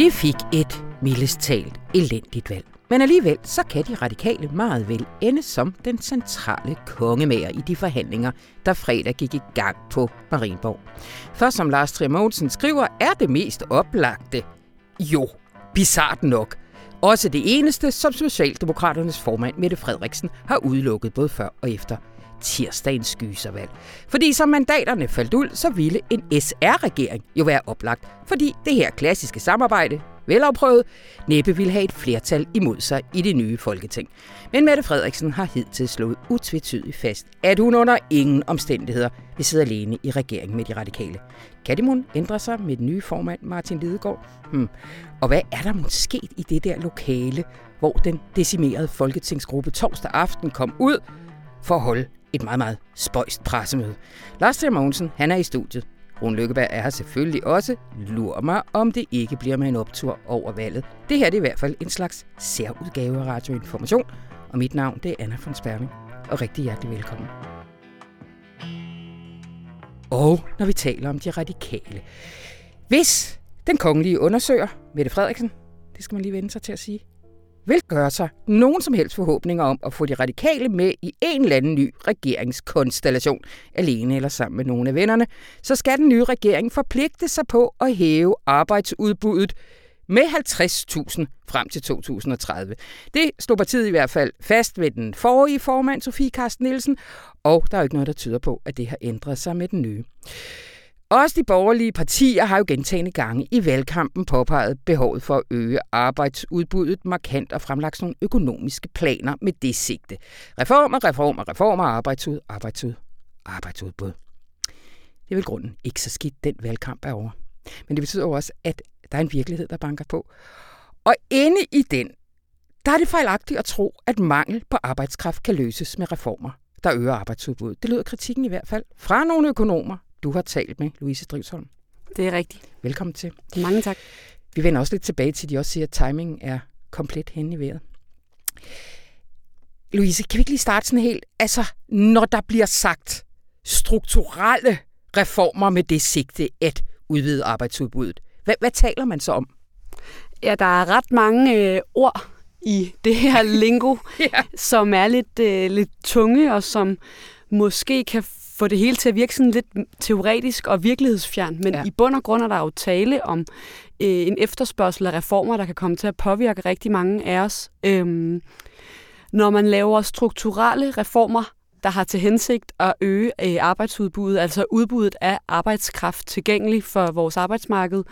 De fik et mildest talt elendigt valg. Men alligevel så kan de radikale meget vel ende som den centrale kongemager i de forhandlinger, der fredag gik i gang på Marienborg. For som Lars Trier Mogensen skriver, er det mest oplagte jo bizart nok. Også det eneste, som Socialdemokraternes formand Mette Frederiksen har udelukket både før og efter tirsdagens gyservalg. Fordi som mandaterne faldt ud, så ville en SR-regering jo være oplagt, fordi det her klassiske samarbejde, velafprøvet, næppe ville have et flertal imod sig i det nye folketing. Men Mette Frederiksen har hidtil slået utvetydigt fast, at hun under ingen omstændigheder vil sidde alene i regeringen med de radikale. Kan det mon ændre sig med den nye formand Martin Lidegaard? Hmm. Og hvad er der måske i det der lokale, hvor den decimerede folketingsgruppe torsdag aften kom ud for at holde et meget, meget spøjst pressemøde. Lars Trier Mogensen, han er i studiet. Rune Lykkeberg er her selvfølgelig også. Lur mig, om det ikke bliver med en optur over valget. Det her det er i hvert fald en slags særudgave af Radioinformation. Og mit navn det er Anna von Sperling. Og rigtig hjertelig velkommen. Og når vi taler om de radikale. Hvis den kongelige undersøger, Mette Frederiksen, det skal man lige vende sig til at sige, vil gøre sig nogen som helst forhåbninger om at få de radikale med i en eller anden ny regeringskonstellation, alene eller sammen med nogle af vennerne, så skal den nye regering forpligte sig på at hæve arbejdsudbuddet med 50.000 frem til 2030. Det stod partiet i hvert fald fast ved den forrige formand, Sofie Karsten Nielsen, og der er jo ikke noget, der tyder på, at det har ændret sig med den nye. Også de borgerlige partier har jo gentagende gange i valgkampen påpeget behovet for at øge arbejdsudbuddet markant og fremlagt nogle økonomiske planer med det sigte. Reformer, reformer, reformer, arbejdsud, arbejdsud, arbejdsudbud. Det er vel grunden ikke så skidt, den valgkamp er over. Men det betyder også, at der er en virkelighed, der banker på. Og inde i den, der er det fejlagtigt at tro, at mangel på arbejdskraft kan løses med reformer, der øger arbejdsudbuddet. Det lyder kritikken i hvert fald fra nogle økonomer, du har talt med, Louise Drivsholm. Det er rigtigt. Velkommen til. Mange tak. Vi vender også lidt tilbage til, at de også siger, at timingen er komplet hen i vejret. Louise, kan vi ikke lige starte sådan helt? Altså, når der bliver sagt strukturelle reformer med det sigte at udvide arbejdsudbuddet, hvad, hvad taler man så om? Ja, der er ret mange øh, ord i det her lingo, ja. som er lidt, øh, lidt tunge, og som måske kan få det hele til at virke sådan lidt teoretisk og virkelighedsfjern, men ja. i bund og grund er der jo tale om øh, en efterspørgsel af reformer, der kan komme til at påvirke rigtig mange af os. Øhm, når man laver strukturelle reformer, der har til hensigt at øge øh, arbejdsudbuddet, altså udbuddet af arbejdskraft tilgængelig for vores arbejdsmarked,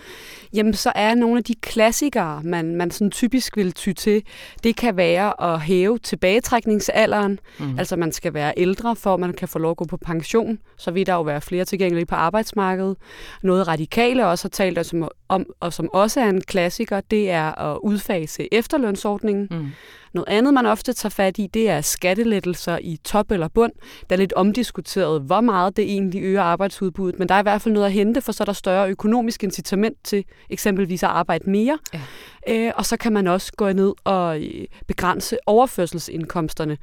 jamen så er nogle af de klassikere, man, man sådan typisk vil ty til, det kan være at hæve tilbagetrækningsalderen, mm. altså man skal være ældre, for at man kan få lov at gå på pension, så vil der jo være flere tilgængelige på arbejdsmarkedet. Noget radikale også har talt om, om og som også er en klassiker, det er at udfase efterlønsordningen. Mm. Noget andet, man ofte tager fat i, det er skattelettelser i top eller bund. Det er lidt omdiskuteret, hvor meget det egentlig øger arbejdsudbuddet, men der er i hvert fald noget at hente, for så er der større økonomisk incitament til eksempelvis at arbejde mere. Ja. Øh, og så kan man også gå ned og øh, begrænse overførselsindkomsterne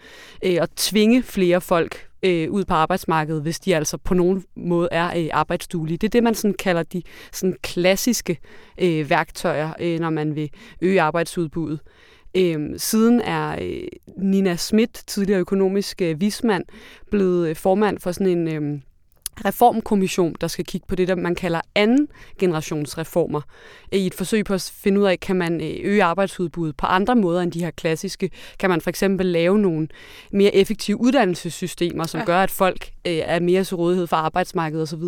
øh, og tvinge flere folk øh, ud på arbejdsmarkedet, hvis de altså på nogen måde er øh, arbejdsduelige. Det er det, man sådan kalder de sådan klassiske øh, værktøjer, øh, når man vil øge arbejdsudbuddet. Øhm, siden er øh, Nina Schmidt, tidligere økonomisk øh, vismand, blevet øh, formand for sådan en... Øh, reformkommission, der skal kigge på det, der man kalder anden generations reformer, i et forsøg på at finde ud af, kan man øh, øge arbejdsudbuddet på andre måder end de her klassiske. Kan man for eksempel lave nogle mere effektive uddannelsessystemer, som ja. gør, at folk øh, er mere til rådighed for arbejdsmarkedet osv.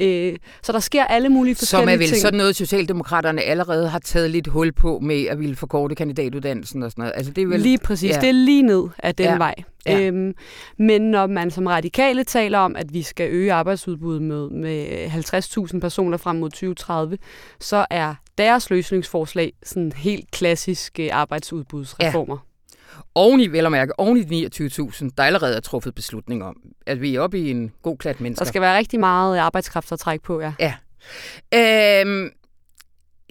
Øh, så der sker alle mulige forskellige ting. Som er vel ting. sådan noget, Socialdemokraterne allerede har taget lidt hul på med at ville forkorte kandidatuddannelsen og sådan noget. Altså, det er vel, lige præcis. Ja. Det er lige ned af den ja. vej. Ja. Øhm, men når man som radikale taler om, at vi skal øge arbejdsudbuddet med, med 50.000 personer frem mod 2030, så er deres løsningsforslag sådan helt klassiske arbejdsudbudsreformer. Ja. Oven i, vel at mærke, oven i de 29.000, der allerede er truffet beslutning om, at vi er oppe i en god klat mennesker. Der skal være rigtig meget arbejdskraft at trække på, ja. Ja. Øhm,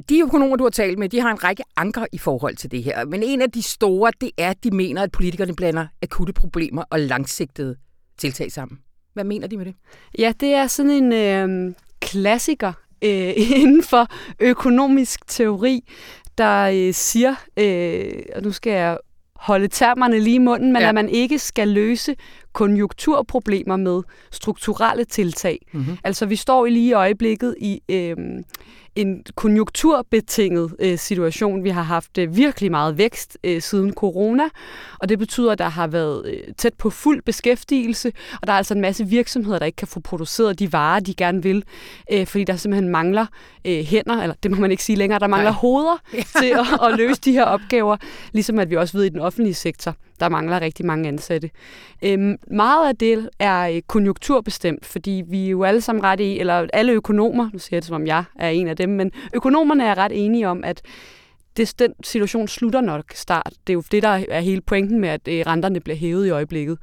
de økonomer, du har talt med, de har en række anker i forhold til det her. Men en af de store, det er, at de mener, at politikerne blander akutte problemer og langsigtede tiltag sammen. Hvad mener de med det? Ja, det er sådan en øh, klassiker øh, inden for økonomisk teori, der øh, siger, øh, og nu skal jeg holde termerne lige i munden, men ja. at man ikke skal løse konjunkturproblemer med strukturelle tiltag. Mm-hmm. Altså vi står lige i øjeblikket i øh, en konjunkturbetinget øh, situation. Vi har haft øh, virkelig meget vækst øh, siden corona, og det betyder, at der har været øh, tæt på fuld beskæftigelse, og der er altså en masse virksomheder, der ikke kan få produceret de varer, de gerne vil, øh, fordi der simpelthen mangler øh, hænder, eller det må man ikke sige længere, der mangler Nej. hoveder ja. til at, at løse de her opgaver, ligesom at vi også ved i den offentlige sektor, der mangler rigtig mange ansatte. Øhm, meget af det er konjunkturbestemt, fordi vi er jo alle sammen ret i, eller alle økonomer, nu siger jeg det som om jeg er en af dem, men økonomerne er ret enige om, at det, den situation slutter nok start. Det er jo det, der er hele pointen med, at øh, renterne bliver hævet i øjeblikket.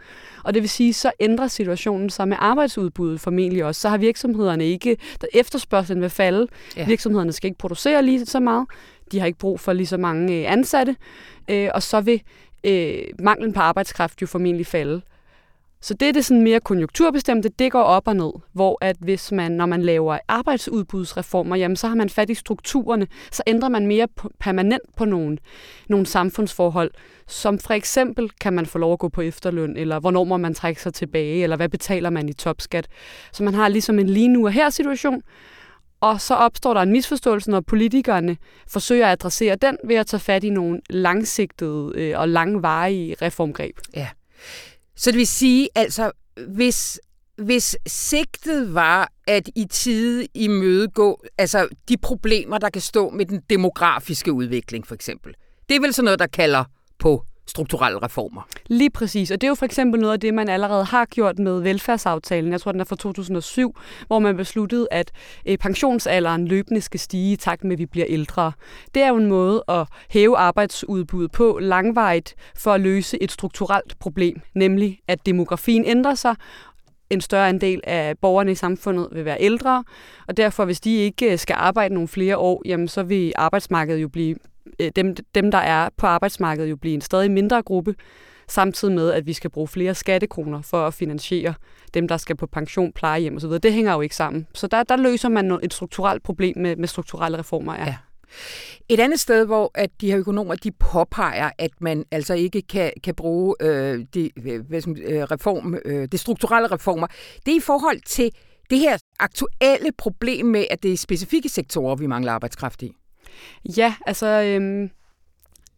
Og det vil sige, så ændrer situationen sig med arbejdsudbuddet formentlig også. Så har virksomhederne ikke, der efterspørgselen vil falde. Ja. Virksomhederne skal ikke producere lige så meget. De har ikke brug for lige så mange øh, ansatte. Og så vil øh, manglen på arbejdskraft jo formentlig falde. Så det er det sådan mere konjunkturbestemte, det går op og ned, hvor at hvis man, når man laver arbejdsudbudsreformer, jamen så har man fat i strukturerne, så ændrer man mere permanent på nogle, nogle samfundsforhold, som for eksempel kan man få lov at gå på efterløn, eller hvornår må man trække sig tilbage, eller hvad betaler man i topskat. Så man har ligesom en lige nu og her situation, og så opstår der en misforståelse, når politikerne forsøger at adressere den ved at tage fat i nogle langsigtede øh, og langvarige reformgreb. Ja. Så det vil sige, altså, hvis, hvis sigtet var at i tide imødegå altså, de problemer, der kan stå med den demografiske udvikling, for eksempel. Det er vel sådan noget, der kalder på strukturelle reformer. Lige præcis, og det er jo for eksempel noget af det, man allerede har gjort med velfærdsaftalen. Jeg tror, den er fra 2007, hvor man besluttede, at øh, pensionsalderen løbende skal stige i takt med, at vi bliver ældre. Det er jo en måde at hæve arbejdsudbuddet på langvejt for at løse et strukturelt problem, nemlig at demografien ændrer sig, en større andel af borgerne i samfundet vil være ældre, og derfor, hvis de ikke øh, skal arbejde nogle flere år, jamen, så vil arbejdsmarkedet jo blive Øh, dem, dem, der er på arbejdsmarkedet, jo blive en stadig mindre gruppe, samtidig med, at vi skal bruge flere skattekroner for at finansiere dem, der skal på pension, plejehjem osv. Det hænger jo ikke sammen. Så der, der løser man et strukturelt problem med, med strukturelle reformer. Ja. ja. Et andet sted, hvor at de her økonomer de påpeger, at man altså ikke kan, kan bruge øh, de, hvad som, øh, reform, øh, de strukturelle reformer, det er i forhold til det her aktuelle problem med, at det er specifikke sektorer, vi mangler arbejdskraft i. Ja, altså øhm,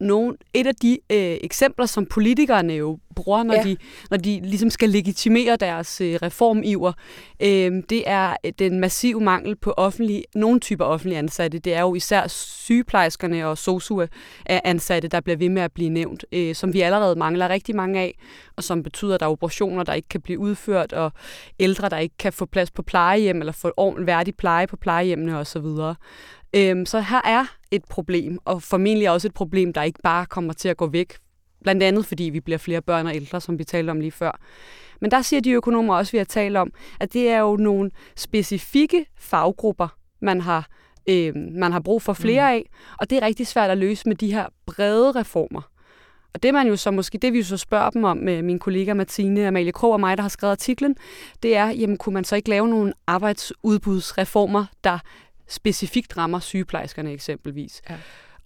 nogle, et af de øh, eksempler, som politikerne jo bruger, når, ja. de, når de ligesom skal legitimere deres øh, reformiver, øh, det er den massive mangel på offentlige, nogle typer offentlige ansatte. Det er jo især sygeplejerskerne og sosu-ansatte, der bliver ved med at blive nævnt, øh, som vi allerede mangler rigtig mange af, og som betyder, at der er operationer, der ikke kan blive udført, og ældre, der ikke kan få plads på plejehjem, eller få ordentlig værdig pleje på plejehjemmene osv. Øhm, så her er et problem, og formentlig også et problem, der ikke bare kommer til at gå væk. Blandt andet fordi vi bliver flere børn og ældre, som vi talte om lige før. Men der siger de økonomer også, vi har talt om, at det er jo nogle specifikke faggrupper, man har, øh, man har brug for flere mm. af, og det er rigtig svært at løse med de her brede reformer. Og det man jo så måske, det vi jo så spørger dem om med min kollega Martine Amalie Krog og mig, der har skrevet artiklen, det er, jamen kunne man så ikke lave nogle arbejdsudbudsreformer, der specifikt rammer sygeplejerskerne eksempelvis. Ja.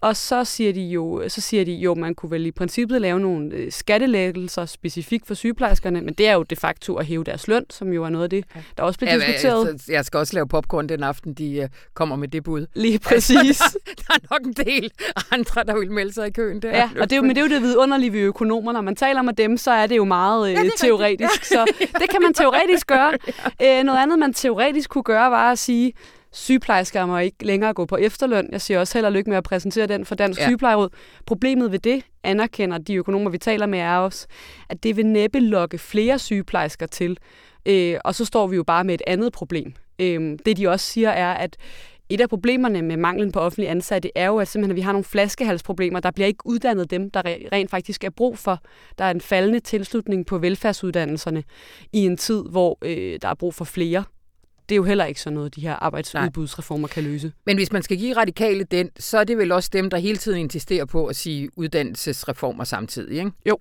Og så siger de jo, så siger de jo, man kunne vel i princippet lave nogle øh, skattelæggelser specifikt for sygeplejerskerne, men det er jo de facto at hæve deres løn, som jo er noget af det, der også bliver ja, diskuteret. Jeg, jeg skal også lave popcorn den aften, de uh, kommer med det bud. Lige præcis. der er nok en del andre, der vil melde sig i køen. Der. Ja, og det er jo, men det er jo det vidunderlige ved økonomer. Når man taler med dem, så er det jo meget ja, det teoretisk. Så det kan man teoretisk gøre. ja. noget andet, man teoretisk kunne gøre, var at sige, sygeplejersker må ikke længere gå på efterløn. Jeg siger også held og lykke med at præsentere den for Dansk ja. Sygeplejeråd. Problemet ved det, anerkender de økonomer, vi taler med, er også, at det vil næppe lokke flere sygeplejersker til. Øh, og så står vi jo bare med et andet problem. Øh, det de også siger er, at et af problemerne med manglen på offentlige ansatte er jo, at, simpelthen, at vi har nogle flaskehalsproblemer. Der bliver ikke uddannet dem, der rent faktisk er brug for. Der er en faldende tilslutning på velfærdsuddannelserne i en tid, hvor øh, der er brug for flere det er jo heller ikke sådan noget, de her arbejdsudbudsreformer kan løse. Men hvis man skal give radikale den, så er det vel også dem, der hele tiden insisterer på at sige uddannelsesreformer samtidig, ikke? Jo.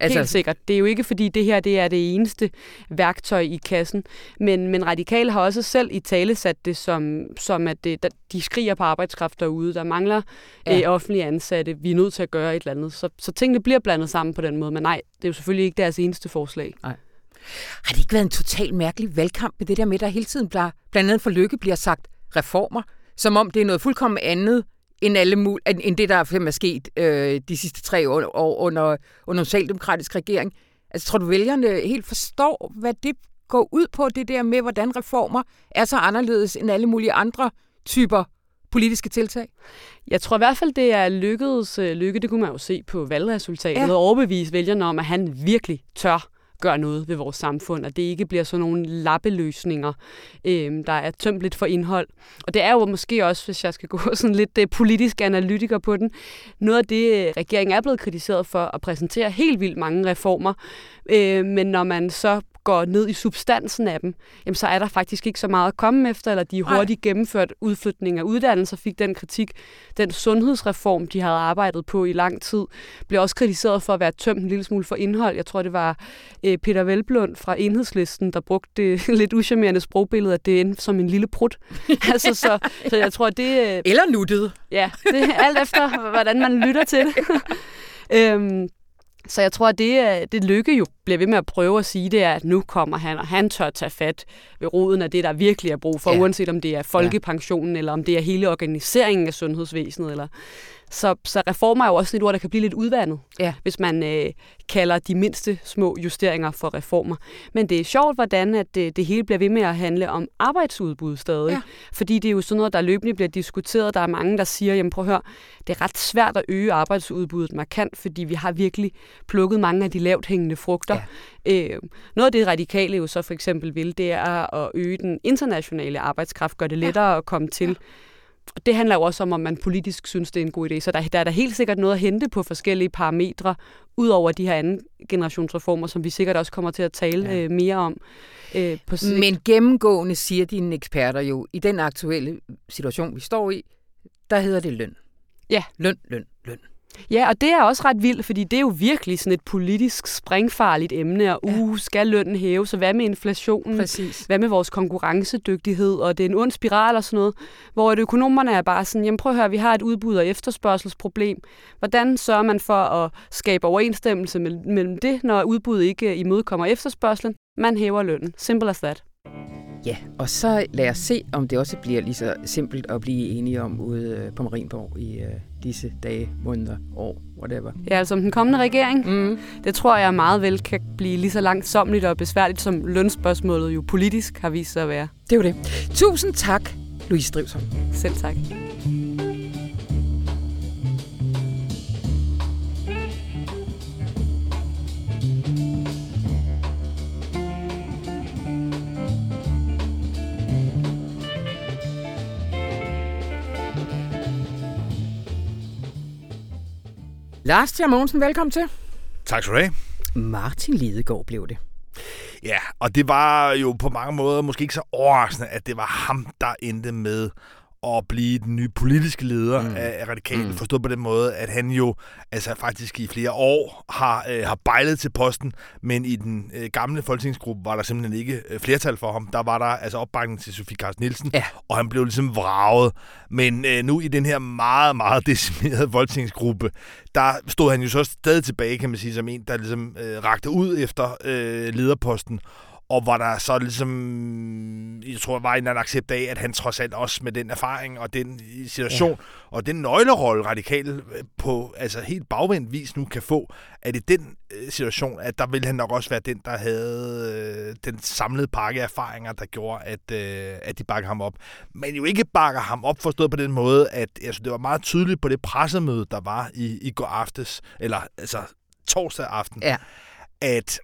Altså, Helt sikkert. Det er jo ikke, fordi det her det er det eneste værktøj i kassen, men, men radikale har også selv i tale sat det som, som at det, der, de skriger på arbejdskraft derude. Der mangler ja. øh, offentlige ansatte. Vi er nødt til at gøre et eller andet. Så, så tingene bliver blandet sammen på den måde. Men nej, det er jo selvfølgelig ikke deres eneste forslag. Nej. Har det ikke været en total mærkelig valgkamp med det der med, der hele tiden bliver, blandt andet for Lykke bliver sagt reformer, som om det er noget fuldkommen andet end, alle mul- end det, der er sket øh, de sidste tre år, år under, under en socialdemokratisk regering. Altså, tror du, vælgerne helt forstår, hvad det går ud på, det der med, hvordan reformer er så anderledes end alle mulige andre typer politiske tiltag? Jeg tror i hvert fald, det er lykkedes øh, lykke. Det kunne man jo se på valgresultatet. Ja. Og overbevise vælgerne om, at han virkelig tør gør noget ved vores samfund, og det ikke bliver sådan nogle lappeløsninger, øh, der er tømt lidt for indhold. Og det er jo måske også, hvis jeg skal gå sådan lidt øh, politisk analytiker på den, noget af det, øh, regeringen er blevet kritiseret for at præsentere helt vildt mange reformer, øh, men når man så går ned i substansen af dem, jamen så er der faktisk ikke så meget at komme efter, eller de hurtigt gennemført udflytning af uddannelser, fik den kritik. Den sundhedsreform, de havde arbejdet på i lang tid, blev også kritiseret for at være tømt en lille smule for indhold. Jeg tror, det var øh, Peter Velblund fra Enhedslisten, der brugte det lidt uschammerende sprogbillede, at det endte som en lille prut. altså, så, så jeg tror, det... Øh, Eller nuttet. Ja, det er alt efter, hvordan man lytter til det. øhm, så jeg tror, at det, det Lykke jo bliver ved med at prøve at sige, det er, at nu kommer han, og han tør tage fat ved roden af det, der virkelig er brug for, ja. uanset om det er folkepensionen, ja. eller om det er hele organiseringen af sundhedsvæsenet, eller så, så reformer er jo også et ord, der kan blive lidt udvandet, ja. hvis man øh, kalder de mindste små justeringer for reformer. Men det er sjovt, hvordan at det, det hele bliver ved med at handle om arbejdsudbud stadig. Ja. Fordi det er jo sådan noget, der løbende bliver diskuteret. Der er mange, der siger, jamen prøv at høre, det er ret svært at øge arbejdsudbuddet markant, fordi vi har virkelig plukket mange af de lavt hængende frugter. Ja. Øh, noget af det radikale jo så for eksempel vil, det er at øge den internationale arbejdskraft, gøre det lettere ja. at komme til. Ja det handler jo også om, om man politisk synes, det er en god idé. Så der, der er der helt sikkert noget at hente på forskellige parametre, ud over de her anden generationsreformer, som vi sikkert også kommer til at tale ja. øh, mere om. Øh, på Men gennemgående siger dine eksperter jo, i den aktuelle situation, vi står i, der hedder det løn. Ja. Løn, løn, løn. Ja, og det er også ret vildt, fordi det er jo virkelig sådan et politisk springfarligt emne, og ja. uh, skal lønnen hæve, så hvad med inflationen? Præcis. Hvad med vores konkurrencedygtighed? Og det er en ond spiral og sådan noget, hvor økonomerne er bare sådan, jamen prøv at høre, vi har et udbud- og efterspørgselsproblem. Hvordan sørger man for at skabe overensstemmelse mellem det, når udbuddet ikke imødekommer efterspørgselen? Man hæver lønnen. Simple as that. Ja, og så lad os se, om det også bliver lige så simpelt at blive enige om ude øh, på Marienborg i uh, disse dage, måneder, år, whatever. Ja, altså om den kommende regering. Mm. Det tror jeg meget vel kan blive lige så langsomligt og besværligt, som lønspørgsmålet jo politisk har vist sig at være. Det er det. Tusind tak, Louise Drivsholm. Selv tak. Lars Tjer Mogensen, velkommen til. Tak skal du have. Martin Lidegaard blev det. Ja, og det var jo på mange måder måske ikke så overraskende, at det var ham, der endte med at blive den nye politiske leder mm. af Radikale. Mm. Forstået på den måde, at han jo altså faktisk i flere år har, øh, har bejlet til posten, men i den øh, gamle folketingsgruppe var der simpelthen ikke øh, flertal for ham. Der var der altså opbakning til Sofie Carsten Nielsen, ja. og han blev ligesom vraget. Men øh, nu i den her meget, meget decimerede folketingsgruppe, der stod han jo så stadig tilbage, kan man sige, som en, der ligesom øh, rakte ud efter øh, lederposten og hvor der så ligesom, jeg tror, var en accept af, at han trods alt også med den erfaring og den situation, ja. og den nøglerolle radikal øh, på altså helt bagvendt vis nu kan få, at i den øh, situation, at der ville han nok også være den, der havde øh, den samlede pakke af erfaringer, der gjorde, at, øh, at de bakker ham op. Men jo ikke bakker ham op, forstået på den måde, at altså, det var meget tydeligt på det pressemøde, der var i, i går aftes, eller altså torsdag aften, ja. at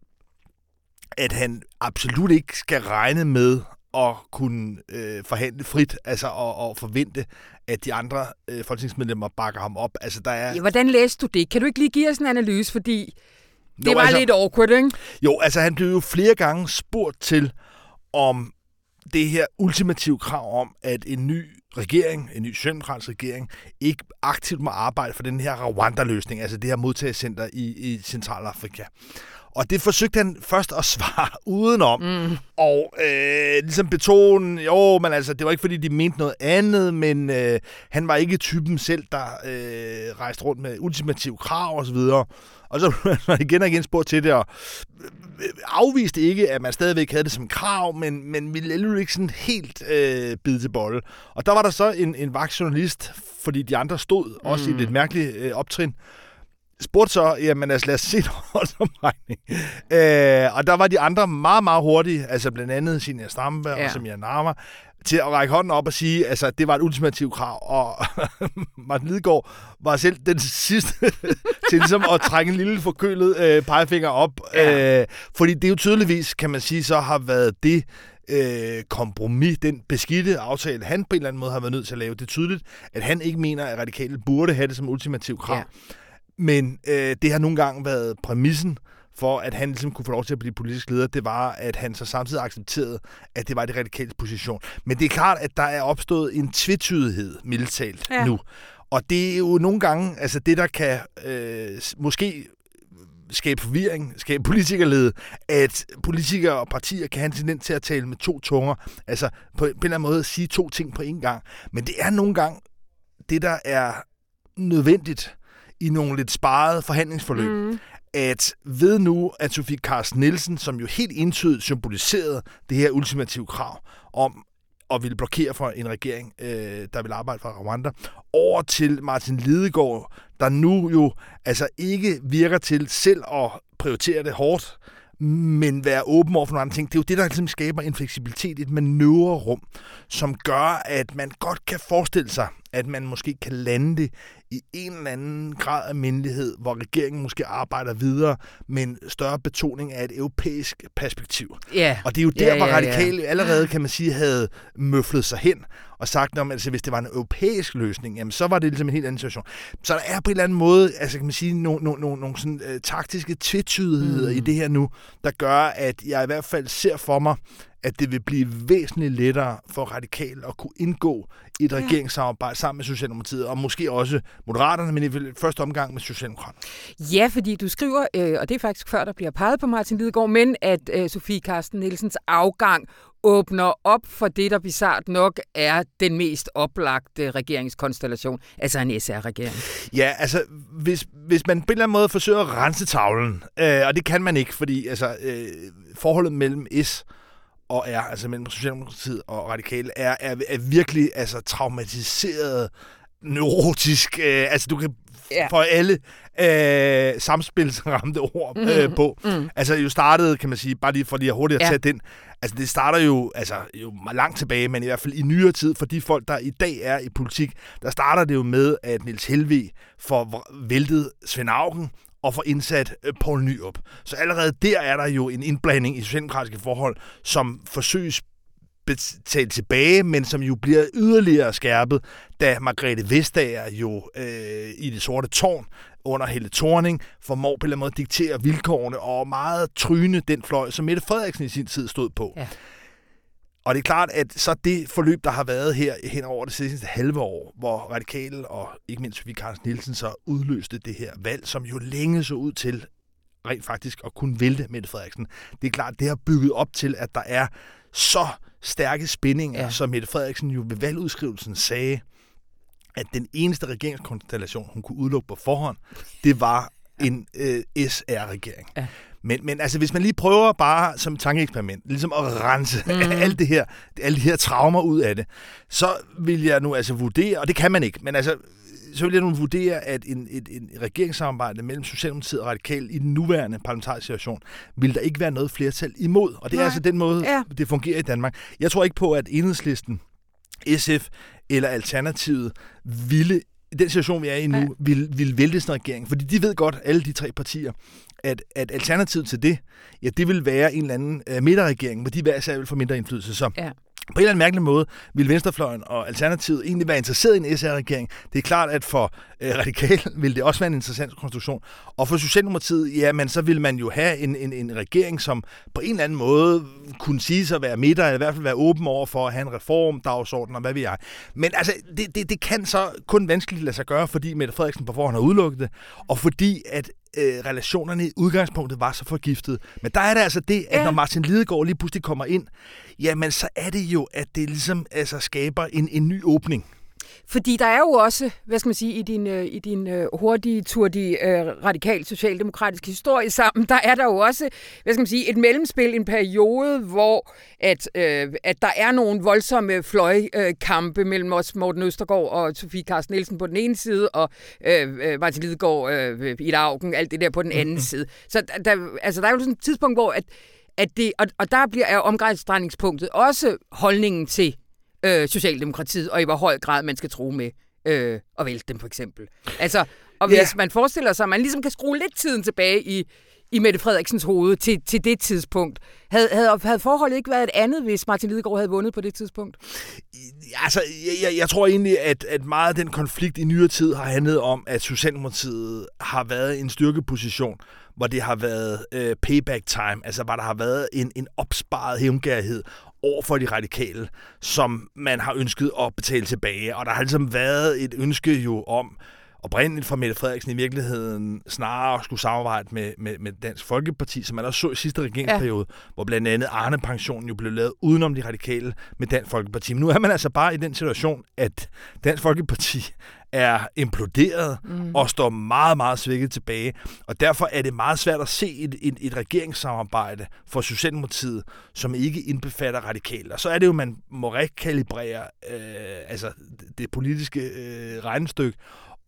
at han absolut ikke skal regne med at kunne øh, forhandle frit, altså og, og forvente, at de andre øh, folketingsmedlemmer bakker ham op. Altså, der er... ja, hvordan læste du det? Kan du ikke lige give os en analyse, fordi det jo, var altså, lidt awkward, ikke? Jo, altså han blev jo flere gange spurgt til, om det her ultimative krav om, at en ny regering, en ny socialdemokratisk regering, ikke aktivt må arbejde for den her Rwanda-løsning, altså det her modtagelsescenter i, i Centralafrika. Og det forsøgte han først at svare udenom, mm. og øh, ligesom betone, jo, men altså, det var ikke fordi, de mente noget andet, men øh, han var ikke typen selv, der øh, rejste rundt med ultimative krav osv., og så blev man igen og igen spurgt til det, og øh, afviste ikke, at man stadigvæk havde det som krav, men, men ville alligevel ikke sådan helt øh, bide til bolle. Og der var der så en, en vagtjournalist, fordi de andre stod også mm. i et lidt mærkeligt øh, optrin, spurgte så, jamen altså lad os se en håndsomregning. Øh, og der var de andre meget, meget hurtige, altså blandt andet Sinia Stampe ja. og Samia Nama, til at række hånden op og sige, altså det var et ultimativt krav, og Martin Lidegaard var selv den sidste til ligesom at trække en lille forkølet øh, pegefinger op, ja. øh, fordi det jo tydeligvis, kan man sige, så har været det, øh, kompromis, den beskidte aftale, han på en eller anden måde har været nødt til at lave. Det er tydeligt, at han ikke mener, at radikale burde have det som ultimativ krav. Ja. Men øh, det har nogle gange været præmissen for, at han ligesom kunne få lov til at blive politisk leder, det var, at han så samtidig accepterede, at det var det radikale position. Men det er klart, at der er opstået en tvetydighed, militalt, ja. nu. Og det er jo nogle gange, altså det, der kan øh, måske skabe forvirring, skabe politikerlede, at politikere og partier kan have en tendens til at tale med to tunger. Altså på, på en eller anden måde sige to ting på en gang. Men det er nogle gange det, der er nødvendigt i nogle lidt sparede forhandlingsforløb, mm. at ved nu, at Sofie Carsten Nielsen, som jo helt entydigt symboliserede det her ultimative krav om at ville blokere for en regering, øh, der vil arbejde for Rwanda, over til Martin Lidegaard, der nu jo altså ikke virker til selv at prioritere det hårdt, men være åben over for nogle andre ting. Det er jo det, der ligesom skaber en fleksibilitet, et manøvrerum, som gør, at man godt kan forestille sig, at man måske kan lande det i en eller anden grad af mindelighed, hvor regeringen måske arbejder videre med en større betoning af et europæisk perspektiv. Yeah. Og det er jo der, yeah, hvor radikale yeah. allerede, kan man sige, havde møflet sig hen og sagt, at altså, hvis det var en europæisk løsning, jamen, så var det ligesom en helt anden situation. Så der er på en eller anden måde, altså kan man sige, nogle, nogle, nogle, nogle sådan, uh, taktiske tvetydigheder mm. i det her nu, der gør, at jeg i hvert fald ser for mig, at det vil blive væsentligt lettere for radikal at kunne indgå i et ja. regeringssamarbejde sammen med Socialdemokratiet, og måske også Moderaterne, men i første omgang med Socialdemokraterne. Ja, fordi du skriver, øh, og det er faktisk før, der bliver peget på Martin Lidegaard, men at øh, Sofie Carsten Nielsens afgang åbner op for det, der bizart nok er den mest oplagte regeringskonstellation, altså en SR-regering. Ja, altså hvis, hvis man på en eller anden måde forsøger at rense tavlen, øh, og det kan man ikke, fordi altså, øh, forholdet mellem S og er, altså mellem Socialdemokratiet og Radikale, er, er, er virkelig altså, traumatiseret, neurotisk. Øh, altså, du kan ja. få alle øh, samspilsramte ord øh, mm-hmm. på. Mm. Altså, jo startede, kan man sige, bare lige for lige hurtigt at ja. tage den, altså det starter jo, altså, jo langt tilbage, men i hvert fald i nyere tid, for de folk, der i dag er i politik, der starter det jo med, at Niels Helve får væltet Svend Augen, og få indsat øh, Poul Nyrup. Så allerede der er der jo en indblanding i socialdemokratiske forhold, som forsøges betalt tilbage, men som jo bliver yderligere skærpet, da Margrethe Vestager jo øh, i det sorte tårn under Helle Thorning formår på en eller anden måde at diktere vilkårene og meget tryne den fløj, som Mette Frederiksen i sin tid stod på. Ja. Og det er klart, at så det forløb, der har været her hen over det sidste halve år, hvor Radikale og ikke mindst Sofie Carsten Nielsen så udløste det her valg, som jo længe så ud til rent faktisk at kunne vælte Mette Frederiksen. Det er klart, det har bygget op til, at der er så stærke spændinger, ja. som Mette Frederiksen jo ved valgudskrivelsen sagde, at den eneste regeringskonstellation, hun kunne udelukke på forhånd, det var en øh, SR-regering. Ja. Men, men altså, hvis man lige prøver bare som tankeeksperiment, ligesom at rense mm. alt det her, alle de her traumer ud af det, så vil jeg nu altså vurdere, og det kan man ikke, men altså, så vil jeg nu vurdere, at en, et, en regeringssamarbejde mellem Socialdemokratiet og Radikal i den nuværende parlamentariske situation, vil der ikke være noget flertal imod. Og det Nej. er altså den måde, ja. det fungerer i Danmark. Jeg tror ikke på, at enhedslisten, SF eller Alternativet ville i den situation, vi er i nu, ja. vil, vil vælte sådan en regering. Fordi de ved godt, alle de tre partier, at, at alternativet til det, ja, det vil være en eller anden uh, midterregering, hvor de hver vil få mindre indflydelse. Så ja. på en eller anden mærkelig måde vil Venstrefløjen og Alternativet egentlig være interesseret i en SR-regering. Det er klart, at for øh, radikal vil det også være en interessant konstruktion. Og for Socialdemokratiet, ja, men så vil man jo have en, en, en regering, som på en eller anden måde kunne sige sig at være midter, eller i hvert fald være åben over for at have en reform, dagsorden og hvad vi er. Men altså, det, det, det kan så kun vanskeligt lade sig gøre, fordi Mette Frederiksen på forhånd har udelukket det, og fordi at øh, relationerne i udgangspunktet var så forgiftet. Men der er det altså det, at ja. når Martin Lidegaard lige pludselig kommer ind, jamen så er det jo, at det ligesom altså, skaber en, en ny åbning. Fordi der er jo også, hvad skal man sige, i din, øh, i din øh, hurtige tur, de øh, radikal socialdemokratiske historie sammen, der er der jo også, hvad skal man sige, et mellemspil, en periode, hvor at, øh, at der er nogle voldsomme fløjkampe mellem os, Morten Østergaard og Sofie Carsten Nielsen på den ene side, og øh, Martin Lidegaard, øh, i Augen, alt det der på den anden mm-hmm. side. Så der, altså, der er jo sådan et tidspunkt, hvor at, at det, og, og der bliver er også holdningen til øh, Socialdemokratiet, og i hvor høj grad man skal tro med øh, at vælte dem, for eksempel. Altså, og hvis ja. man forestiller sig, at man ligesom kan skrue lidt tiden tilbage i, i Mette Frederiksens hoved til, til det tidspunkt. Havde, havde, havde forholdet ikke været et andet, hvis Martin Lidegaard havde vundet på det tidspunkt? Altså, jeg, jeg tror egentlig, at, at meget af den konflikt i nyere tid har handlet om, at Socialdemokratiet har været i en styrkeposition, hvor det har været øh, payback time, altså hvor der har været en, en opsparet hævngærighed over for de radikale, som man har ønsket at betale tilbage. Og der har ligesom været et ønske jo om, oprindeligt fra Mette Frederiksen i virkeligheden snarere skulle samarbejde med, med, med Dansk Folkeparti, som man også så i sidste regeringsperiode, ja. hvor blandt andet Arne-pensionen jo blev lavet udenom de radikale med Dansk Folkeparti. Men nu er man altså bare i den situation, at Dansk Folkeparti er imploderet mm. og står meget, meget svækket tilbage. Og derfor er det meget svært at se et, et, et regeringssamarbejde for Socialdemokratiet, som ikke indbefatter radikale. Og så er det jo, man må rekalibrere øh, altså det politiske øh, regnestykke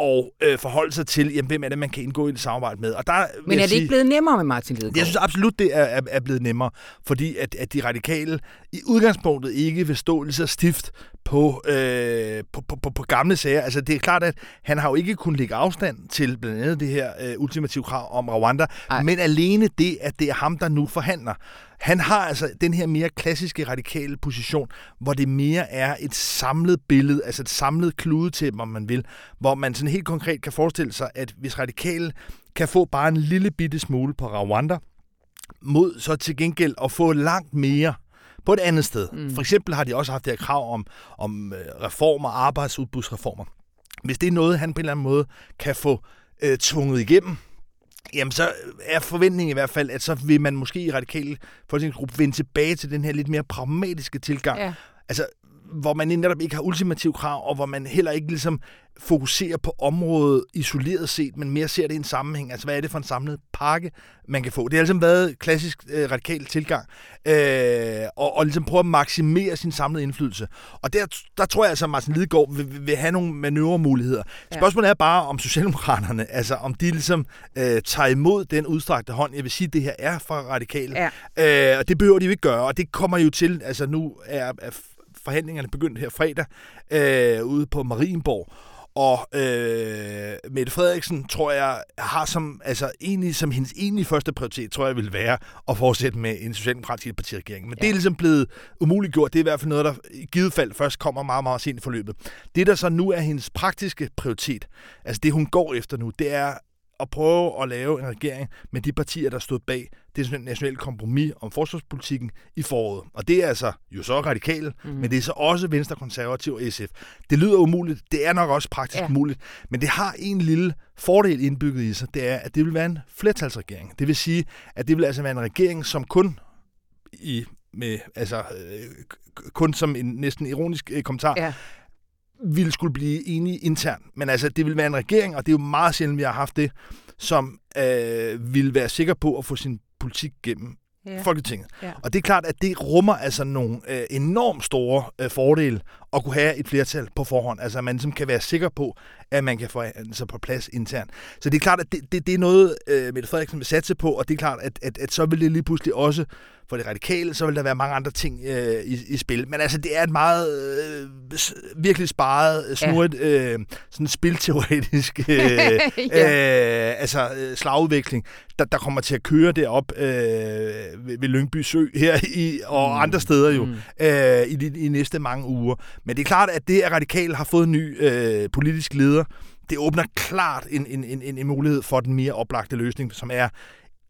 og øh, forholde sig til, jamen, hvem er det, man kan indgå i et samarbejde med. Og der, Men er det sige, ikke blevet nemmere med Martin Lidegaard? Jeg synes absolut, det er, er, er blevet nemmere, fordi at, at de radikale i udgangspunktet ikke vil stå lige så stift på, øh, på, på, på, på gamle sager. Altså, det er klart, at han har jo ikke kunnet lægge afstand til blandt andet det her øh, ultimative krav om Rwanda, Ej. men alene det, at det er ham, der nu forhandler, han har altså den her mere klassiske radikale position, hvor det mere er et samlet billede, altså et samlet klude til, om man vil, hvor man sådan helt konkret kan forestille sig, at hvis radikale kan få bare en lille bitte smule på Rwanda, mod så til gengæld at få langt mere på et andet sted. Mm. For eksempel har de også haft det her krav om, om øh, reformer, arbejdsudbudsreformer. Hvis det er noget, han på en eller anden måde kan få øh, tvunget igennem, Jamen, så er forventningen i hvert fald, at så vil man måske i radikale folketingsgruppe vende tilbage til den her lidt mere pragmatiske tilgang. Ja. Altså, hvor man netop ikke har ultimative krav, og hvor man heller ikke ligesom fokuserer på området isoleret set, men mere ser det i en sammenhæng. Altså, hvad er det for en samlet pakke, man kan få? Det har ligesom været klassisk øh, radikal tilgang, øh, og, og ligesom prøve at maksimere sin samlede indflydelse. Og der, der tror jeg altså, at Martin Lidegaard vil, vil have nogle manøvremuligheder. Ja. Spørgsmålet er bare, om Socialdemokraterne, altså om de ligesom øh, tager imod den udstrakte hånd. Jeg vil sige, at det her er fra radikale. Ja. Øh, og det behøver de jo ikke gøre, og det kommer jo til, altså nu er, er forhandlingerne begyndt her fredag øh, ude på Marienborg. Og øh, Mette Frederiksen, tror jeg, har som, altså, egentlig, som hendes egentlige første prioritet, tror jeg, vil være at fortsætte med en socialdemokratisk partiregering. Men ja. det er ligesom blevet umuligt gjort. Det er i hvert fald noget, der i givet fald først kommer meget, meget sent i forløbet. Det, der så nu er hendes praktiske prioritet, altså det, hun går efter nu, det er at prøve at lave en regering med de partier, der stod bag det nationale kompromis om forsvarspolitikken i foråret. Og det er altså jo så radikale, mm. men det er så også Venstre, Konservativ og SF. Det lyder umuligt, det er nok også praktisk ja. muligt, men det har en lille fordel indbygget i sig, det er, at det vil være en flertalsregering. Det vil sige, at det vil altså være en regering, som kun i med, altså, øh, kun som en næsten ironisk øh, kommentar, ja ville skulle blive enige internt. Men altså, det vil være en regering, og det er jo meget sjældent, vi har haft det, som øh, vil være sikker på at få sin politik gennem ja. Folketinget. Ja. Og det er klart, at det rummer altså nogle øh, enormt store øh, fordele at kunne have et flertal på forhånd. Altså at man ligesom kan være sikker på, at man kan få sig på plads internt. Så det er klart, at det, det, det er noget, øh, Mette Frederiksen vil satse på, og det er klart, at, at, at så vil det lige pludselig også for det radikale, så vil der være mange andre ting øh, i, i spil. Men altså, det er et meget øh, virkelig sparet, snurret, ja. øh, sådan spilteoretisk øh, ja. øh, altså, øh, slagudvikling, der, der kommer til at køre derop øh, ved, ved Lyngby Sø her i, og mm. andre steder jo mm. øh, i, de, i næste mange uger. Men det er klart, at det, at radikale har fået en ny øh, politisk leder, det åbner klart en, en, en, en mulighed for den mere oplagte løsning, som er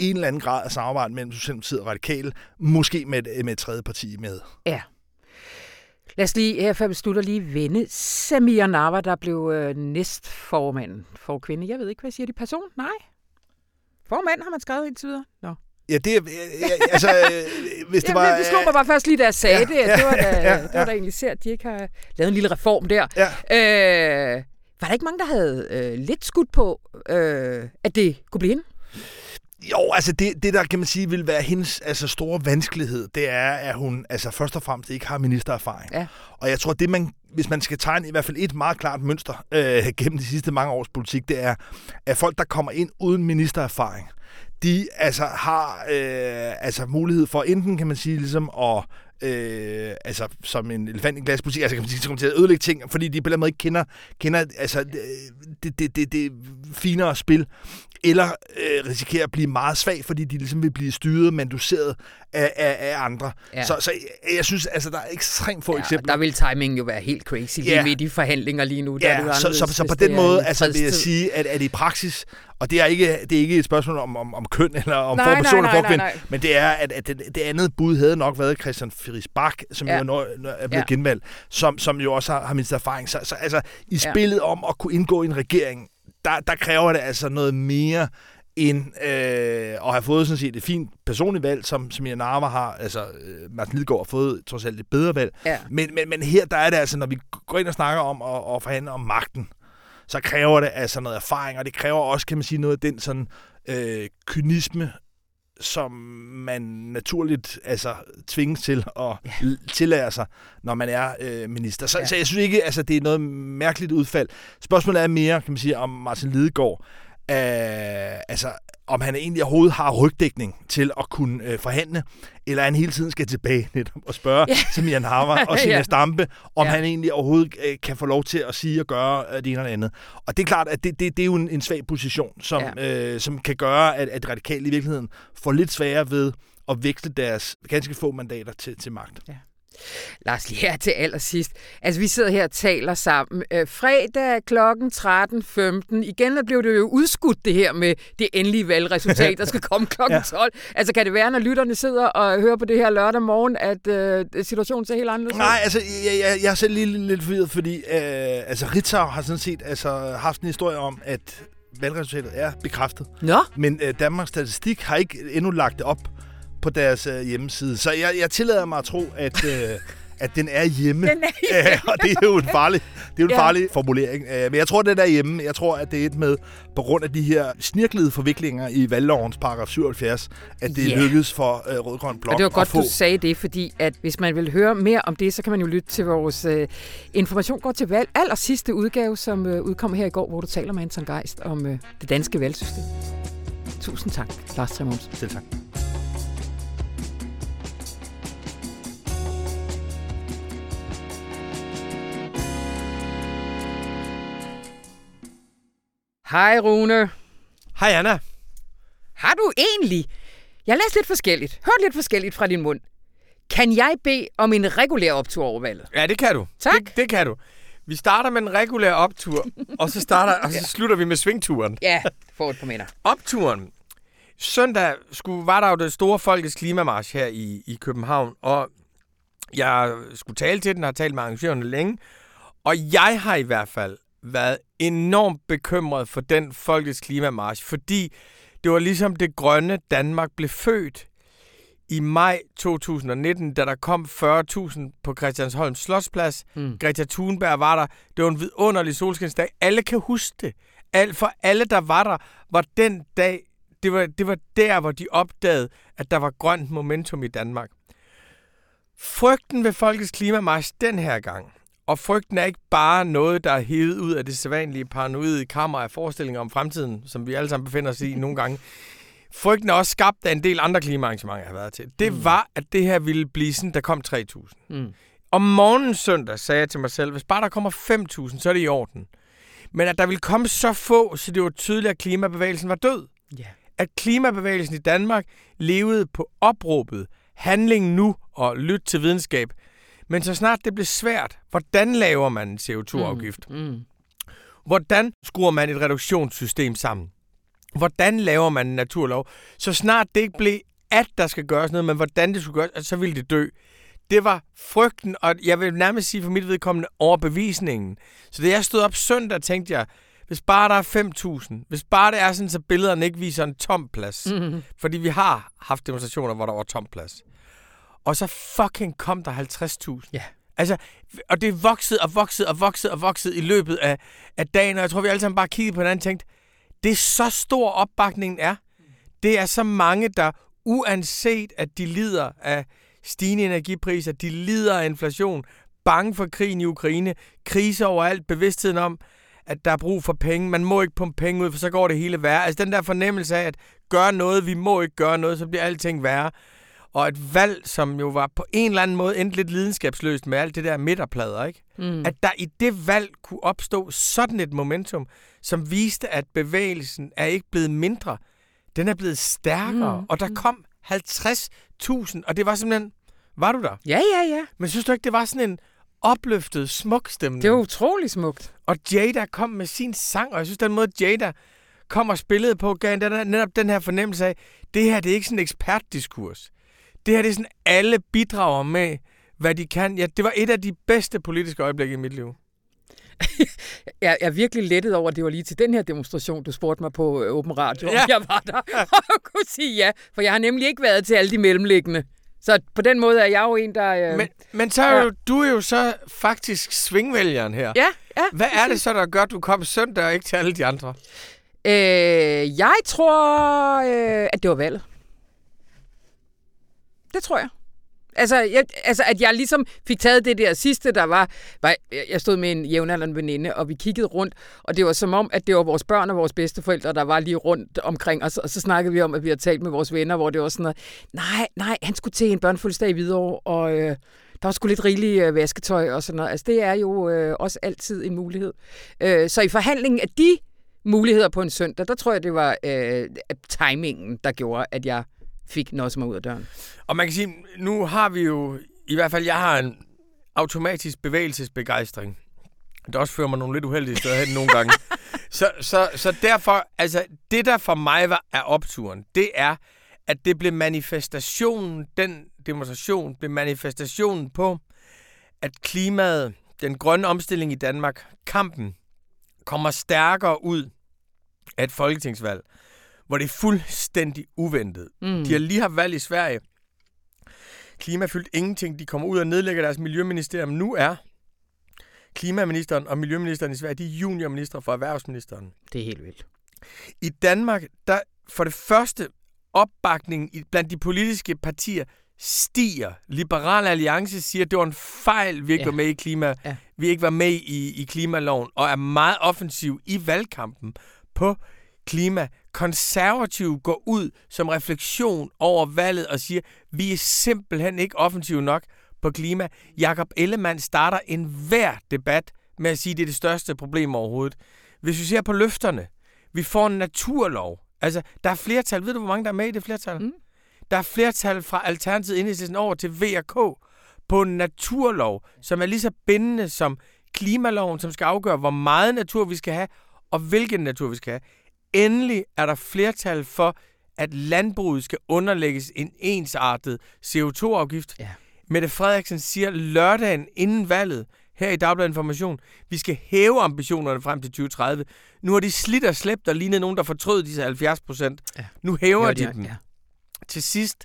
en eller anden grad af samarbejde mellem Socialdemokratiet og Radikale, måske med, et, med et tredje parti med. Ja. Lad os lige, her før vi slutter, lige vende Samir Nava, der blev øh, næstformand for kvinde. Jeg ved ikke, hvad siger de? Person? Nej. Formand har man skrevet indtil videre. Nå. Ja, det, ja, altså, øh, hvis det var... Det slog mig bare først lige, da jeg sagde ja, det. Ja, det var da, ja, ja. det var da egentlig sært, at de ikke har lavet en lille reform der. Ja. Øh, var der ikke mange, der havde øh, lidt skudt på, øh, at det kunne blive hende? Jo, altså det, det der kan man sige vil være hendes altså, store vanskelighed, det er, at hun altså først og fremmest ikke har ministererfaring. Ja. Og jeg tror, det man, hvis man skal tegne i hvert fald et meget klart mønster øh, gennem de sidste mange års politik, det er, at folk, der kommer ind uden ministererfaring, de altså har øh, altså mulighed for enten, kan man sige, ligesom at øh, altså, som en elefant i en glasbutik, altså kan man sige, kommer til at ødelægge ting, fordi de på en eller anden måde ikke kender, kender altså, det, det, det, det finere spil, eller øh, risikerer at blive meget svag, fordi de ligesom vil blive styret, manduseret af, af, af andre. Ja. Så, så jeg, jeg synes, altså, der er ekstremt få ja, eksempler. Der vil timingen jo være helt crazy lige ja. midt i forhandlinger lige nu. Der ja, er så, så, så, så på den måde altså, vil jeg sige, at, at i praksis, og det er ikke, det er ikke et spørgsmål om, om, om køn eller om nej, for person eller for men det er, at, at det, det andet bud havde nok været Christian Friis Bak, som ja. jo er, er blevet ja. genvalgt, som, som jo også har, har mindst erfaring. Så, så altså, i spillet ja. om at kunne indgå i en regering, der, der kræver det altså noget mere end øh, at have fået sådan set et fint personligt valg, som, som jeg Narva har, altså øh, Martin Lidegaard har fået trods alt et bedre valg. Ja. Men, men, men her der er det altså, når vi går ind og snakker om at, at forhandle om magten, så kræver det altså noget erfaring, og det kræver også, kan man sige, noget af den sådan øh, kynisme, som man naturligt altså tvinges til at ja. tillære sig, når man er øh, minister. Så, ja. så jeg synes ikke, altså det er noget mærkeligt udfald. Spørgsmålet er mere, kan man sige, om Martin Lidegaard, altså om han egentlig overhovedet har rygdækning til at kunne øh, forhandle, eller han hele tiden skal tilbage netop og spørge ja. Samir Harvar og Sina ja. Stampe, om ja. han egentlig overhovedet øh, kan få lov til at sige og gøre øh, det ene eller andet. Og det er klart, at det, det, det er jo en, en svag position, som, ja. øh, som kan gøre, at, at radikale i virkeligheden får lidt sværere ved at veksle deres ganske få mandater til, til magt. Ja. Lars, lige her til allersidst. Altså, vi sidder her og taler sammen. Øh, fredag kl. 13.15. Igen der blev det jo udskudt, det her med det endelige valgresultat, der skal komme kl. 12. ja. Altså, kan det være, når lytterne sidder og hører på det her lørdag morgen, at øh, situationen ser helt anderledes ud? Nej, altså, jeg, jeg, jeg er selv lige lidt forvirret, fordi øh, altså, Ritzau har sådan set altså, haft en historie om, at valgresultatet er bekræftet. Nå? Men øh, Danmarks Statistik har ikke endnu lagt det op på deres øh, hjemmeside. Så jeg, jeg tillader mig at tro, at... Øh, at den er hjemme. Den er hjemme. Ja, og det er jo en farlig, det er en ja. farlig formulering. Øh, men jeg tror, den er hjemme. Jeg tror, at det er et med, på grund af de her snirklede forviklinger i valglovens paragraf 77, at det ja. lykkedes for uh, Rødgrøn Blok Og det var godt, få... du sagde det, fordi at hvis man vil høre mere om det, så kan man jo lytte til vores uh, information går til valg. Aller sidste udgave, som uh, udkom her i går, hvor du taler med Anton Geist om uh, det danske valgsystem. Tusind tak, Lars Tremons. Selv tak. Hej Rune. Hej Anna. Har du egentlig... Jeg læst lidt forskelligt, hørt lidt forskelligt fra din mund. Kan jeg bede om en regulær optur over valget? Ja, det kan du. Tak. Det, det kan du. Vi starter med en regulær optur, og så, starter, og så ja. slutter vi med svingturen. Ja, få et par minder. Opturen. Søndag skulle, var der jo det store folkets klimamarsch her i, i København, og jeg skulle tale til den, har talt med arrangørerne længe, og jeg har i hvert fald været enormt bekymret for den folkets klimamarsch, fordi det var ligesom det grønne Danmark blev født i maj 2019, da der kom 40.000 på Christiansholm Slotsplads. Mm. Greta Thunberg var der. Det var en vidunderlig solskinsdag. Alle kan huske det. Al, for alle, der var der, var den dag, det var, det var der, hvor de opdagede, at der var grønt momentum i Danmark. Frygten ved Folkets Klimamarsch den her gang, og frygten er ikke bare noget, der er hævet ud af det sædvanlige paranoide kammer af forestillinger om fremtiden, som vi alle sammen befinder os i nogle gange. frygten er også skabt af en del andre klimaarrangementer, jeg har været til. Det mm. var, at det her ville blive sådan, der kom 3.000. Mm. Om morgenen søndag sagde jeg til mig selv, hvis bare der kommer 5.000, så er det i orden. Men at der ville komme så få, så det var tydeligt, at klimabevægelsen var død. Yeah. At klimabevægelsen i Danmark levede på opråbet, handling nu og lyt til videnskab. Men så snart det blev svært, hvordan laver man en CO2-afgift? Mm. Mm. Hvordan skruer man et reduktionssystem sammen? Hvordan laver man en naturlov? Så snart det ikke blev, at der skal gøres noget, men hvordan det skulle gøres, så ville det dø. Det var frygten, og jeg vil nærmest sige for mit vedkommende overbevisningen. Så da jeg stod op søndag, tænkte jeg, hvis bare der er 5.000, hvis bare det er sådan, så billederne ikke viser en tom plads. Mm-hmm. Fordi vi har haft demonstrationer, hvor der var tom plads. Og så fucking kom der 50.000. Ja. Altså, og det voksede og voksede og voksede og voksede i løbet af, af dagen, og jeg tror, vi alle sammen bare kiggede på hinanden og tænkte, det er så stor opbakningen er. Det er så mange, der uanset at de lider af stigende energipriser, de lider af inflation, bange for krigen i Ukraine, krise overalt, bevidstheden om, at der er brug for penge. Man må ikke pumpe penge ud, for så går det hele værre. Altså den der fornemmelse af, at gøre noget, vi må ikke gøre noget, så bliver alting værre. Og et valg, som jo var på en eller anden måde endt lidt lidenskabsløst med alt det der midterplader, ikke? Mm. At der i det valg kunne opstå sådan et momentum, som viste, at bevægelsen er ikke blevet mindre. Den er blevet stærkere, mm. og der kom 50.000, og det var simpelthen... Var du der? Ja, ja, ja. Men synes du ikke, det var sådan en opløftet, smuk stemning? Det var utrolig smukt. Og Jada kom med sin sang, og jeg synes, den måde Jada kom og spillede på, gav den, netop den her fornemmelse af, det her det er ikke sådan en ekspertdiskurs. Det her det er sådan, alle bidrager med, hvad de kan. Ja, det var et af de bedste politiske øjeblikke i mit liv. jeg er virkelig lettet over, at det var lige til den her demonstration, du spurgte mig på øh, Åben Radio, ja. jeg var der og kunne sige ja. For jeg har nemlig ikke været til alle de mellemliggende. Så på den måde er jeg jo en, der... Øh, men, men så er jo, du er jo så faktisk svingvælgeren her. Ja, ja. Hvad er det så, der gør, at du kom søndag og ikke til alle de andre? Øh, jeg tror, øh, at det var valget. Det tror jeg. Altså, jeg, altså, at jeg ligesom fik taget det der sidste, der var, var jeg stod med en jævnaldrende veninde, og vi kiggede rundt, og det var som om, at det var vores børn og vores bedsteforældre, der var lige rundt omkring os, og så snakkede vi om, at vi havde talt med vores venner, hvor det var sådan noget, nej, nej, han skulle til en børnefødselsdag i Hvidovre, og øh, der var sgu lidt rigeligt øh, vasketøj og sådan noget. Altså, det er jo øh, også altid en mulighed. Øh, så i forhandlingen af de muligheder på en søndag, der tror jeg, det var øh, timingen, der gjorde, at jeg fik noget som ud af døren. Og man kan sige, nu har vi jo, i hvert fald jeg har en automatisk bevægelsesbegejstring. Det også fører mig nogle lidt uheldige steder hen nogle gange. Så, så, så derfor, altså det der for mig var er opturen, det er, at det blev manifestationen, den demonstration blev manifestationen på, at klimaet, den grønne omstilling i Danmark, kampen, kommer stærkere ud af et folketingsvalg hvor det er fuldstændig uventet. Mm. De har lige haft valg i Sverige. Klima fyldt ingenting. De kommer ud og nedlægger deres miljøministerium. Nu er klimaministeren og miljøministeren i Sverige, de er juniorminister for erhvervsministeren. Det er helt vildt. I Danmark, der for det første opbakningen blandt de politiske partier stiger. Liberal Alliance siger, at det var en fejl, vi ikke ja. var med i klima. Ja. Vi ikke var med i, i klimaloven, og er meget offensiv i valgkampen på klima. Konservative går ud som refleksion over valget og siger, vi er simpelthen ikke offensive nok på klima. Jakob Ellemann starter en hver debat med at sige, at det er det største problem overhovedet. Hvis vi ser på løfterne, vi får en naturlov. Altså, der er flertal. Ved du, hvor mange der er med i det flertal? Mm. Der er flertal fra Alternativet Enhedslisten over til VK på en naturlov, som er lige så bindende som klimaloven, som skal afgøre, hvor meget natur vi skal have, og hvilken natur vi skal have. Endelig er der flertal for, at landbruget skal underlægges en ensartet CO2-afgift. Ja. Mette Frederiksen siger lørdagen inden valget, her i Dagbladet Information, vi skal hæve ambitionerne frem til 2030. Nu har de slidt og slæbt og lignet nogen, der fortrød disse 70 procent. Ja. Nu hæver de, de dem. Ja. Til sidst,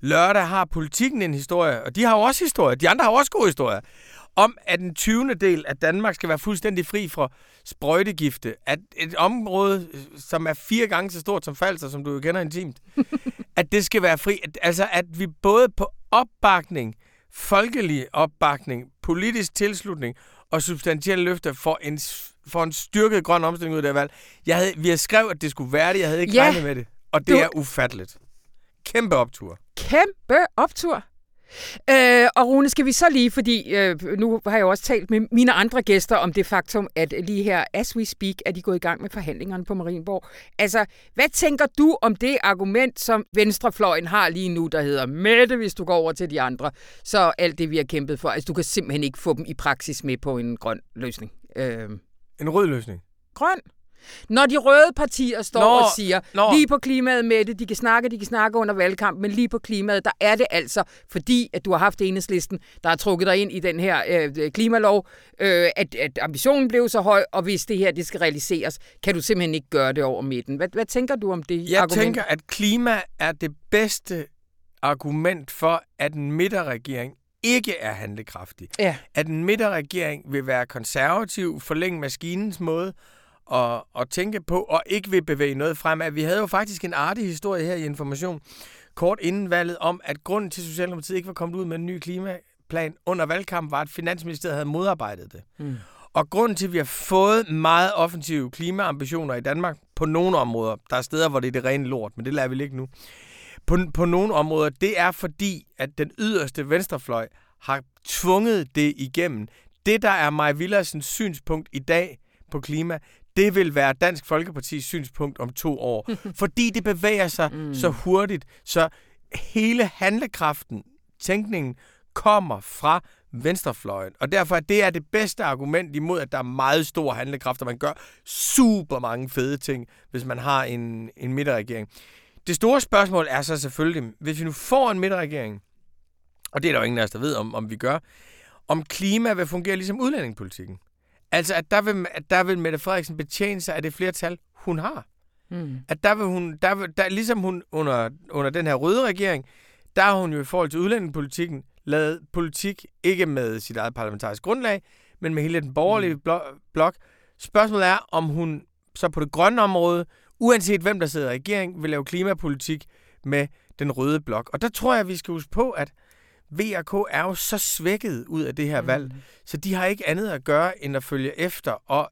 lørdag har politikken en historie, og de har jo også historie. De andre har også gode historier om, at en 20. del af Danmark skal være fuldstændig fri fra sprøjtegifte. At et område, som er fire gange så stort som Falser, som du jo kender intimt, at det skal være fri. Altså, at vi både på opbakning, folkelig opbakning, politisk tilslutning og substantielle løfter får en, får en styrket grøn omstilling ud af det valg. Jeg havde, vi havde skrevet, at det skulle være det. Jeg havde ikke ja. regnet med det. Og det Du- er ufatteligt. Kæmpe optur. Kæmpe optur. Øh, og Rune, skal vi så lige, fordi øh, nu har jeg også talt med mine andre gæster om det faktum, at lige her, as we speak, er de gået i gang med forhandlingerne på Marienborg. Altså, hvad tænker du om det argument, som Venstrefløjen har lige nu, der hedder, Mette, hvis du går over til de andre, så alt det, vi har kæmpet for, altså du kan simpelthen ikke få dem i praksis med på en grøn løsning. Øh, En rød løsning. grøn. Når de røde partier står Nå, og siger, nå. lige på klimaet med det, de kan snakke, de kan snakke under valgkamp, men lige på klimaet, der er det altså, fordi at du har haft enhedslisten, der har trukket dig ind i den her øh, klimalov, øh, at, at ambitionen blev så høj, og hvis det her det skal realiseres, kan du simpelthen ikke gøre det over midten. Hvad, hvad tænker du om det Jeg argument? tænker, at klima er det bedste argument for, at en midterregering ikke er handlekraftig. Ja. At en midterregering vil være konservativ, forlænge maskinens måde at, at tænke på, og ikke vil bevæge noget frem. At vi havde jo faktisk en artig historie her i Information, kort inden valget, om at grunden til, at Socialdemokratiet ikke var kommet ud med en ny klimaplan under valgkampen, var, at Finansministeriet havde modarbejdet det. Mm. Og grunden til, at vi har fået meget offensive klimaambitioner i Danmark på nogle områder, der er steder, hvor det er det rene lort, men det lader vi ligge nu, på, på nogle områder, det er fordi, at den yderste venstrefløj har tvunget det igennem. Det, der er Maja Villarsens synspunkt i dag på klima, det vil være Dansk Folkepartis synspunkt om to år. fordi det bevæger sig mm. så hurtigt, så hele handlekraften, tænkningen, kommer fra venstrefløjen. Og derfor er det er det bedste argument imod, at der er meget stor handlekraft, og man gør super mange fede ting, hvis man har en, en midterregering. Det store spørgsmål er så selvfølgelig, hvis vi nu får en midterregering, og det er der jo ingen af os, der ved, om, om vi gør, om klima vil fungere ligesom udlændingepolitikken. Altså, at der, vil, at der vil Mette Frederiksen betjene sig af det flertal, hun har. Mm. At der vil hun, der vil, der, ligesom hun under, under den her røde regering, der har hun jo i forhold til udlændingepolitikken lavet politik, ikke med sit eget parlamentariske grundlag, men med hele den borgerlige blo- blok. Spørgsmålet er, om hun så på det grønne område, uanset hvem der sidder i regering, vil lave klimapolitik med den røde blok. Og der tror jeg, vi skal huske på, at VRK er jo så svækket ud af det her mm. valg, så de har ikke andet at gøre, end at følge efter. Og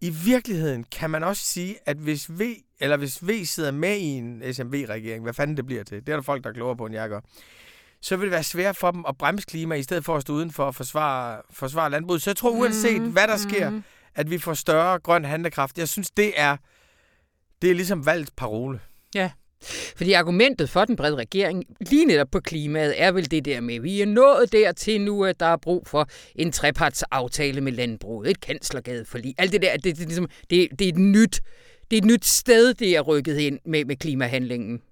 i virkeligheden kan man også sige, at hvis V, eller hvis V sidder med i en SMV-regering, hvad fanden det bliver til, det er der folk, der er klogere på, end jeg gør, så vil det være svært for dem at bremse klima, i stedet for at stå udenfor og forsvare, forsvare landbruget. Så jeg tror, uanset Mhm, hvad der sker, at vi får større grøn handlekraft. Jeg synes, det er, det er ligesom valgets parole. Fordi argumentet for den brede regering, lige netop på klimaet, er vel det der med, at vi er nået dertil nu, at der er brug for en trepartsaftale med landbruget, et kanslergade for lige. Alt det der, det, det, er ligesom, det, det, er et nyt, det er et nyt sted, det er rykket ind med, med klimahandlingen.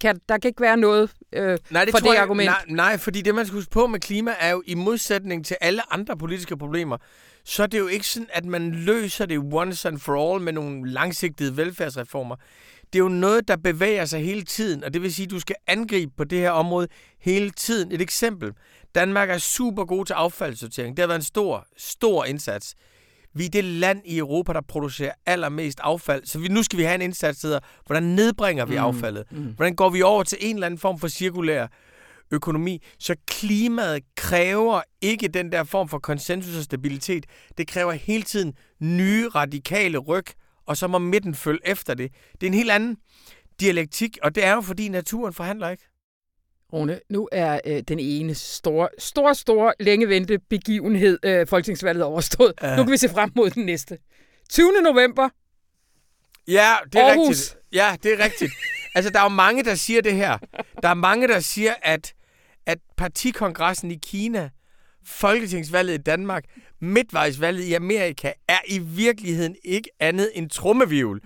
Kan, der kan ikke være noget øh, Nej, det for det jeg, argument. Nej, nej, fordi det, man skal huske på med klima, er jo i modsætning til alle andre politiske problemer, så er det jo ikke sådan, at man løser det once and for all med nogle langsigtede velfærdsreformer. Det er jo noget, der bevæger sig hele tiden, og det vil sige, at du skal angribe på det her område hele tiden. Et eksempel. Danmark er super god til affaldssortering. Det har været en stor, stor indsats. Vi er det land i Europa, der producerer allermest affald. Så vi, nu skal vi have en indsats, der hedder, hvordan nedbringer vi affaldet? Hvordan går vi over til en eller anden form for cirkulær økonomi? Så klimaet kræver ikke den der form for konsensus og stabilitet. Det kræver hele tiden nye radikale ryg, og så må midten følge efter det. Det er en helt anden dialektik, og det er jo fordi naturen forhandler ikke. Rune, nu er øh, den ene store, store, store, længe vente begivenhed, øh, folketingsvalget overstået. Ja. Nu kan vi se frem mod den næste. 20. november. Ja, det er Aarhus. rigtigt. Ja, det er rigtigt. altså, der er jo mange, der siger det her. Der er mange, der siger, at, at partikongressen i Kina, folketingsvalget i Danmark, midtvejsvalget i Amerika, er i virkeligheden ikke andet end trummevivl.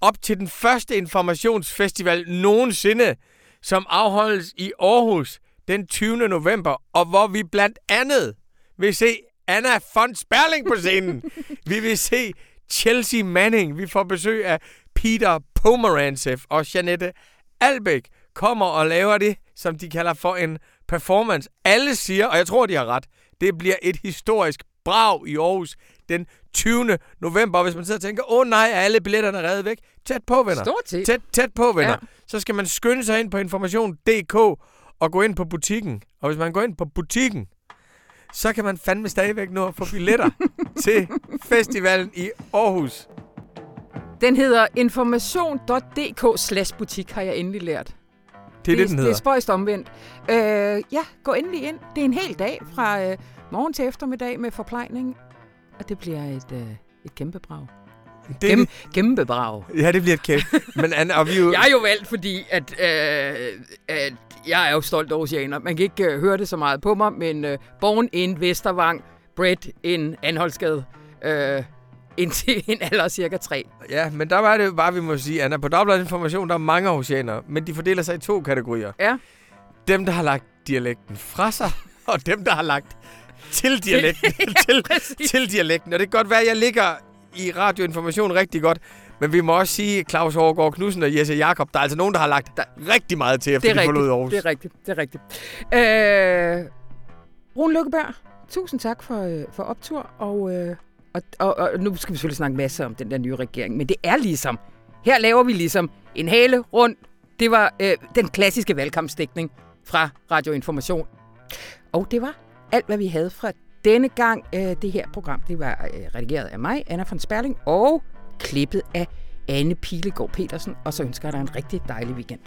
Op til den første informationsfestival nogensinde, som afholdes i Aarhus den 20. november, og hvor vi blandt andet vil se Anna von Sperling på scenen. vi vil se Chelsea Manning. Vi får besøg af Peter Pomerantsev og Janette Albæk kommer og laver det, som de kalder for en performance. Alle siger, og jeg tror, de har ret, det bliver et historisk brag i Aarhus den 20. november. Og hvis man sidder og tænker, åh oh, nej, er alle billetterne reddet væk? Tæt på, venner. Stort set. Tæt, tæt på, venner. Ja. Så skal man skynde sig ind på information.dk og gå ind på butikken. Og hvis man går ind på butikken, så kan man fandme stadigvæk nå at få billetter til festivalen i Aarhus. Den hedder information.dk slash butik, har jeg endelig lært. Det er det, den Det er hedder. spøjst omvendt. Øh, ja, gå endelig ind. Det er en hel dag fra øh, morgen til eftermiddag med forplejning. Og det bliver et, øh, et kæmpe brag. Det, Gem, kæmpe brag. ja, det bliver et kæmpe. Men Anna, og vi jo... Jeg er jo valgt, fordi at, øh, at jeg er jo stolt oceaner. Man kan ikke øh, høre det så meget på mig, men øh, born in Vestervang, bred in Anholdsgade, øh, indtil en alder cirka 3. Ja, men der var det bare, vi må sige, Anna, på Dagbladet Information, der er mange oceaner, men de fordeler sig i to kategorier. Ja. Dem, der har lagt dialekten fra sig, og dem, der har lagt til dialekten. til, præcis. til dialekten. Og det kan godt være, at jeg ligger i radioinformation rigtig godt, men vi må også sige, Claus Overgaard Knudsen og Jesse Jakob, der er altså nogen, der har lagt der rigtig meget til, efter Det er de forlod. Aarhus. Det er rigtigt. Det er rigtigt. Øh, Rune Lykkeberg, tusind tak for, øh, for optur. Og, øh, og, og, og nu skal vi selvfølgelig snakke masser om den der nye regering, men det er ligesom, her laver vi ligesom en hale rundt. Det var øh, den klassiske valgkampsdækning fra Radio Information. Og det var alt, hvad vi havde fra denne gang. Øh, det her program, det var øh, redigeret af mig, Anna von Sperling, og klippet af Anne Pilegaard Petersen. Og så ønsker jeg dig en rigtig dejlig weekend.